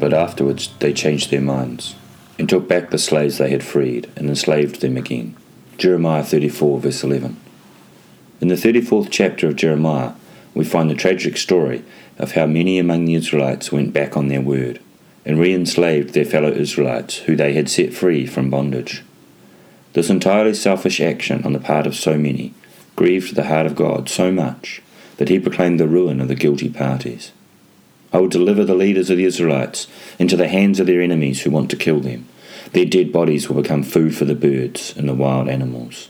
But afterwards they changed their minds, and took back the slaves they had freed, and enslaved them again. Jeremiah 34, verse 11. In the 34th chapter of Jeremiah, we find the tragic story of how many among the Israelites went back on their word and re enslaved their fellow Israelites who they had set free from bondage. This entirely selfish action on the part of so many grieved the heart of God so much that he proclaimed the ruin of the guilty parties. I will deliver the leaders of the Israelites into the hands of their enemies who want to kill them. Their dead bodies will become food for the birds and the wild animals.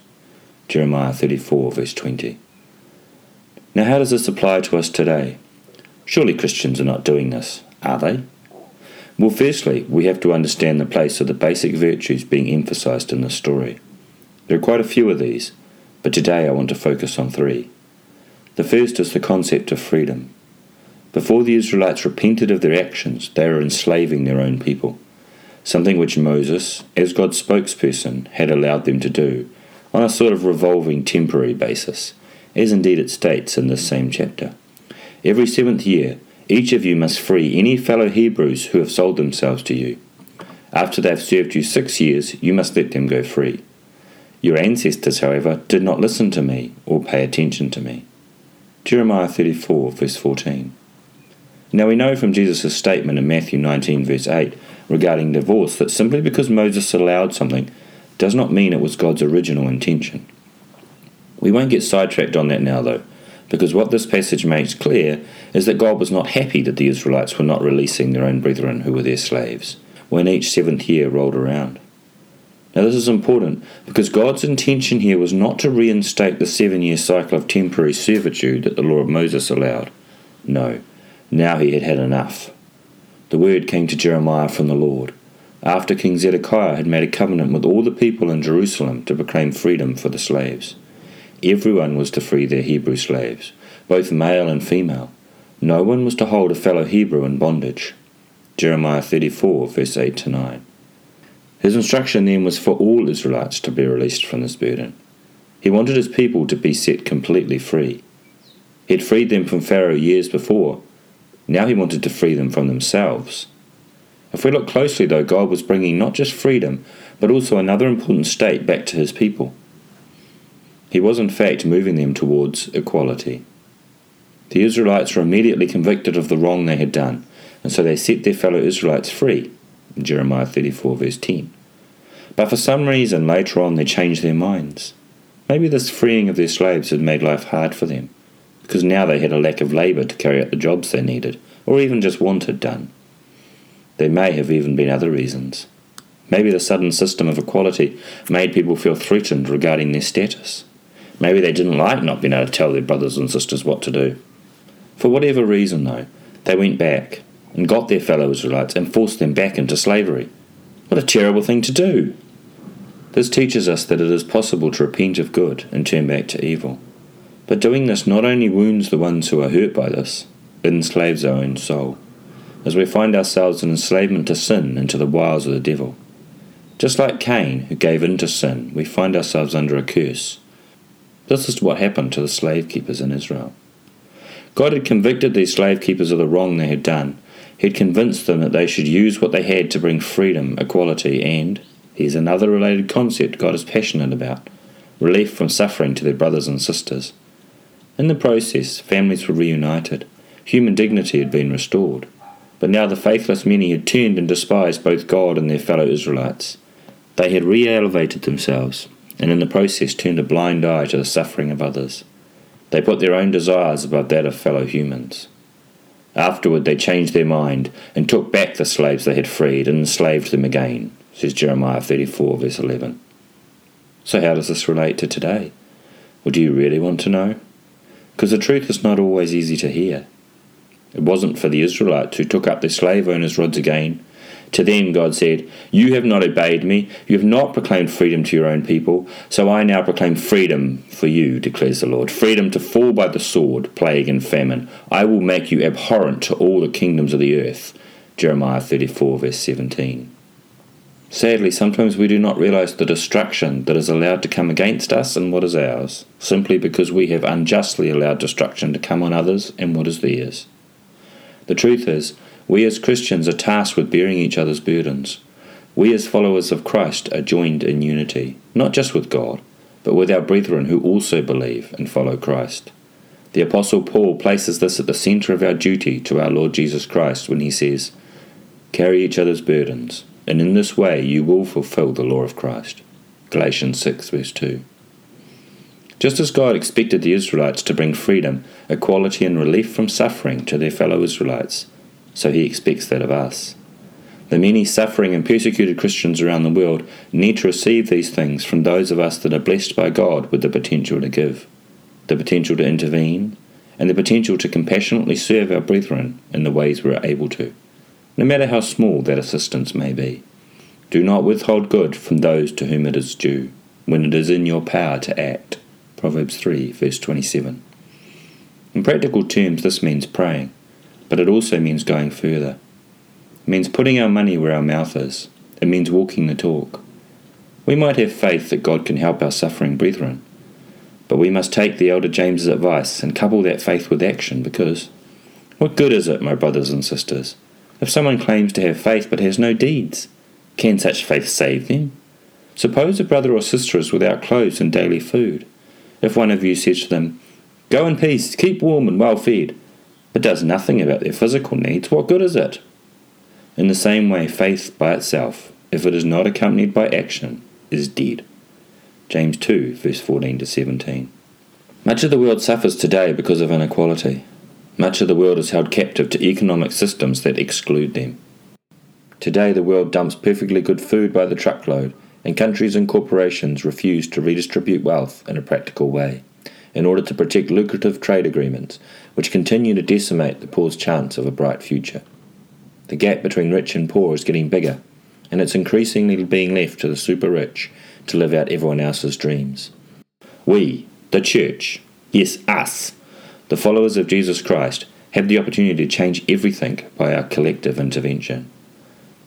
Jeremiah 34, verse 20. Now, how does this apply to us today? Surely Christians are not doing this, are they? Well, firstly, we have to understand the place of the basic virtues being emphasized in this story. There are quite a few of these, but today I want to focus on three. The first is the concept of freedom. Before the Israelites repented of their actions, they were enslaving their own people, something which Moses, as God's spokesperson, had allowed them to do on a sort of revolving temporary basis, as indeed it states in this same chapter. Every seventh year, each of you must free any fellow Hebrews who have sold themselves to you. After they have served you six years, you must let them go free. Your ancestors, however, did not listen to me or pay attention to me. Jeremiah 34, verse 14. Now we know from Jesus' statement in Matthew 19, verse 8, regarding divorce, that simply because Moses allowed something does not mean it was God's original intention. We won't get sidetracked on that now, though, because what this passage makes clear is that God was not happy that the Israelites were not releasing their own brethren who were their slaves when each seventh year rolled around. Now, this is important because God's intention here was not to reinstate the seven year cycle of temporary servitude that the law of Moses allowed. No, now he had had enough. The word came to Jeremiah from the Lord, after King Zedekiah had made a covenant with all the people in Jerusalem to proclaim freedom for the slaves. Everyone was to free their Hebrew slaves, both male and female. No one was to hold a fellow Hebrew in bondage. Jeremiah 34, verse 8 to 9. His instruction then was for all Israelites to be released from this burden. He wanted his people to be set completely free. He had freed them from Pharaoh years before, now he wanted to free them from themselves. If we look closely, though, God was bringing not just freedom, but also another important state back to his people. He was, in fact, moving them towards equality. The Israelites were immediately convicted of the wrong they had done, and so they set their fellow Israelites free. Jeremiah 34, verse 10. But for some reason, later on, they changed their minds. Maybe this freeing of their slaves had made life hard for them because now they had a lack of labour to carry out the jobs they needed, or even just wanted done. There may have even been other reasons. Maybe the sudden system of equality made people feel threatened regarding their status. Maybe they didn't like not being able to tell their brothers and sisters what to do. For whatever reason, though, they went back and got their fellow Israelites and forced them back into slavery. What a terrible thing to do! This teaches us that it is possible to repent of good and turn back to evil. But doing this not only wounds the ones who are hurt by this, it enslaves our own soul, as we find ourselves in enslavement to sin and to the wiles of the devil. Just like Cain, who gave in to sin, we find ourselves under a curse. This is what happened to the slave keepers in Israel. God had convicted these slave keepers of the wrong they had done. He had convinced them that they should use what they had to bring freedom, equality, and, here's another related concept God is passionate about relief from suffering to their brothers and sisters. In the process, families were reunited. Human dignity had been restored. But now the faithless many had turned and despised both God and their fellow Israelites. They had re elevated themselves, and in the process turned a blind eye to the suffering of others. They put their own desires above that of fellow humans. Afterward, they changed their mind and took back the slaves they had freed and enslaved them again, says Jeremiah 34, verse 11. So, how does this relate to today? Well, do you really want to know? Because the truth is not always easy to hear. It wasn't for the Israelites who took up their slave owners' rods again. To them, God said, You have not obeyed me, you have not proclaimed freedom to your own people, so I now proclaim freedom for you, declares the Lord. Freedom to fall by the sword, plague, and famine. I will make you abhorrent to all the kingdoms of the earth. Jeremiah 34, verse 17. Sadly, sometimes we do not realize the destruction that is allowed to come against us and what is ours, simply because we have unjustly allowed destruction to come on others and what is theirs. The truth is, We as Christians are tasked with bearing each other's burdens. We as followers of Christ are joined in unity, not just with God, but with our brethren who also believe and follow Christ. The Apostle Paul places this at the centre of our duty to our Lord Jesus Christ when he says, Carry each other's burdens, and in this way you will fulfill the law of Christ. Galatians 6, verse 2. Just as God expected the Israelites to bring freedom, equality, and relief from suffering to their fellow Israelites, so he expects that of us. The many suffering and persecuted Christians around the world need to receive these things from those of us that are blessed by God with the potential to give the potential to intervene, and the potential to compassionately serve our brethren in the ways we are able to, no matter how small that assistance may be. Do not withhold good from those to whom it is due, when it is in your power to act. Proverbs 3, verse 27. In practical terms, this means praying, but it also means going further. It means putting our money where our mouth is. It means walking the talk. We might have faith that God can help our suffering brethren, but we must take the elder James's advice and couple that faith with action because what good is it, my brothers and sisters, if someone claims to have faith but has no deeds? Can such faith save them? Suppose a brother or sister is without clothes and daily food. If one of you says to them, Go in peace, keep warm and well fed, but does nothing about their physical needs, what good is it? In the same way, faith by itself, if it is not accompanied by action, is dead. James 2, verse 14 to 17. Much of the world suffers today because of inequality. Much of the world is held captive to economic systems that exclude them. Today, the world dumps perfectly good food by the truckload, and countries and corporations refuse to redistribute wealth in a practical way in order to protect lucrative trade agreements, which continue to decimate the poor's chance of a bright future. The gap between rich and poor is getting bigger, and it's increasingly being left to the super rich to live out everyone else's dreams. We, the church, yes, us, the followers of Jesus Christ, have the opportunity to change everything by our collective intervention.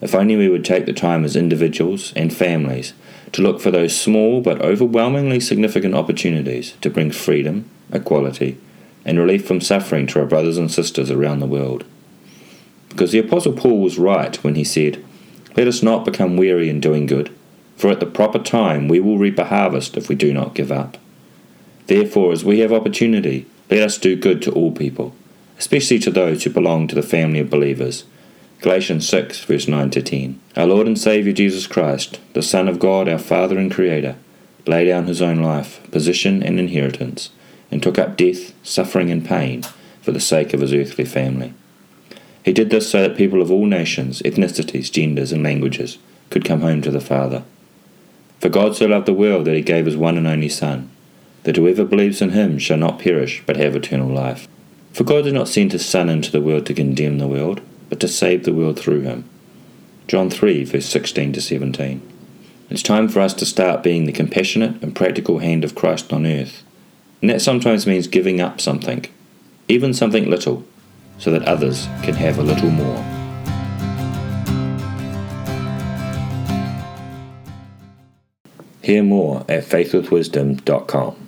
If only we would take the time as individuals and families to look for those small but overwhelmingly significant opportunities to bring freedom, equality, and relief from suffering to our brothers and sisters around the world. Because the Apostle Paul was right when he said, Let us not become weary in doing good for at the proper time we will reap a harvest if we do not give up. Therefore, as we have opportunity, let us do good to all people, especially to those who belong to the family of believers. Galatians 6, verse 9 to 10. Our Lord and Saviour Jesus Christ, the Son of God, our Father and Creator, laid down his own life, position, and inheritance, and took up death, suffering, and pain for the sake of his earthly family. He did this so that people of all nations, ethnicities, genders, and languages could come home to the Father. For God so loved the world that he gave his one and only Son, that whoever believes in him shall not perish, but have eternal life. For God did not send his Son into the world to condemn the world, but to save the world through him. John 3, verse 16 to 17. It's time for us to start being the compassionate and practical hand of Christ on earth. And that sometimes means giving up something, even something little, so that others can have a little more. Hear more at faithwithwisdom.com.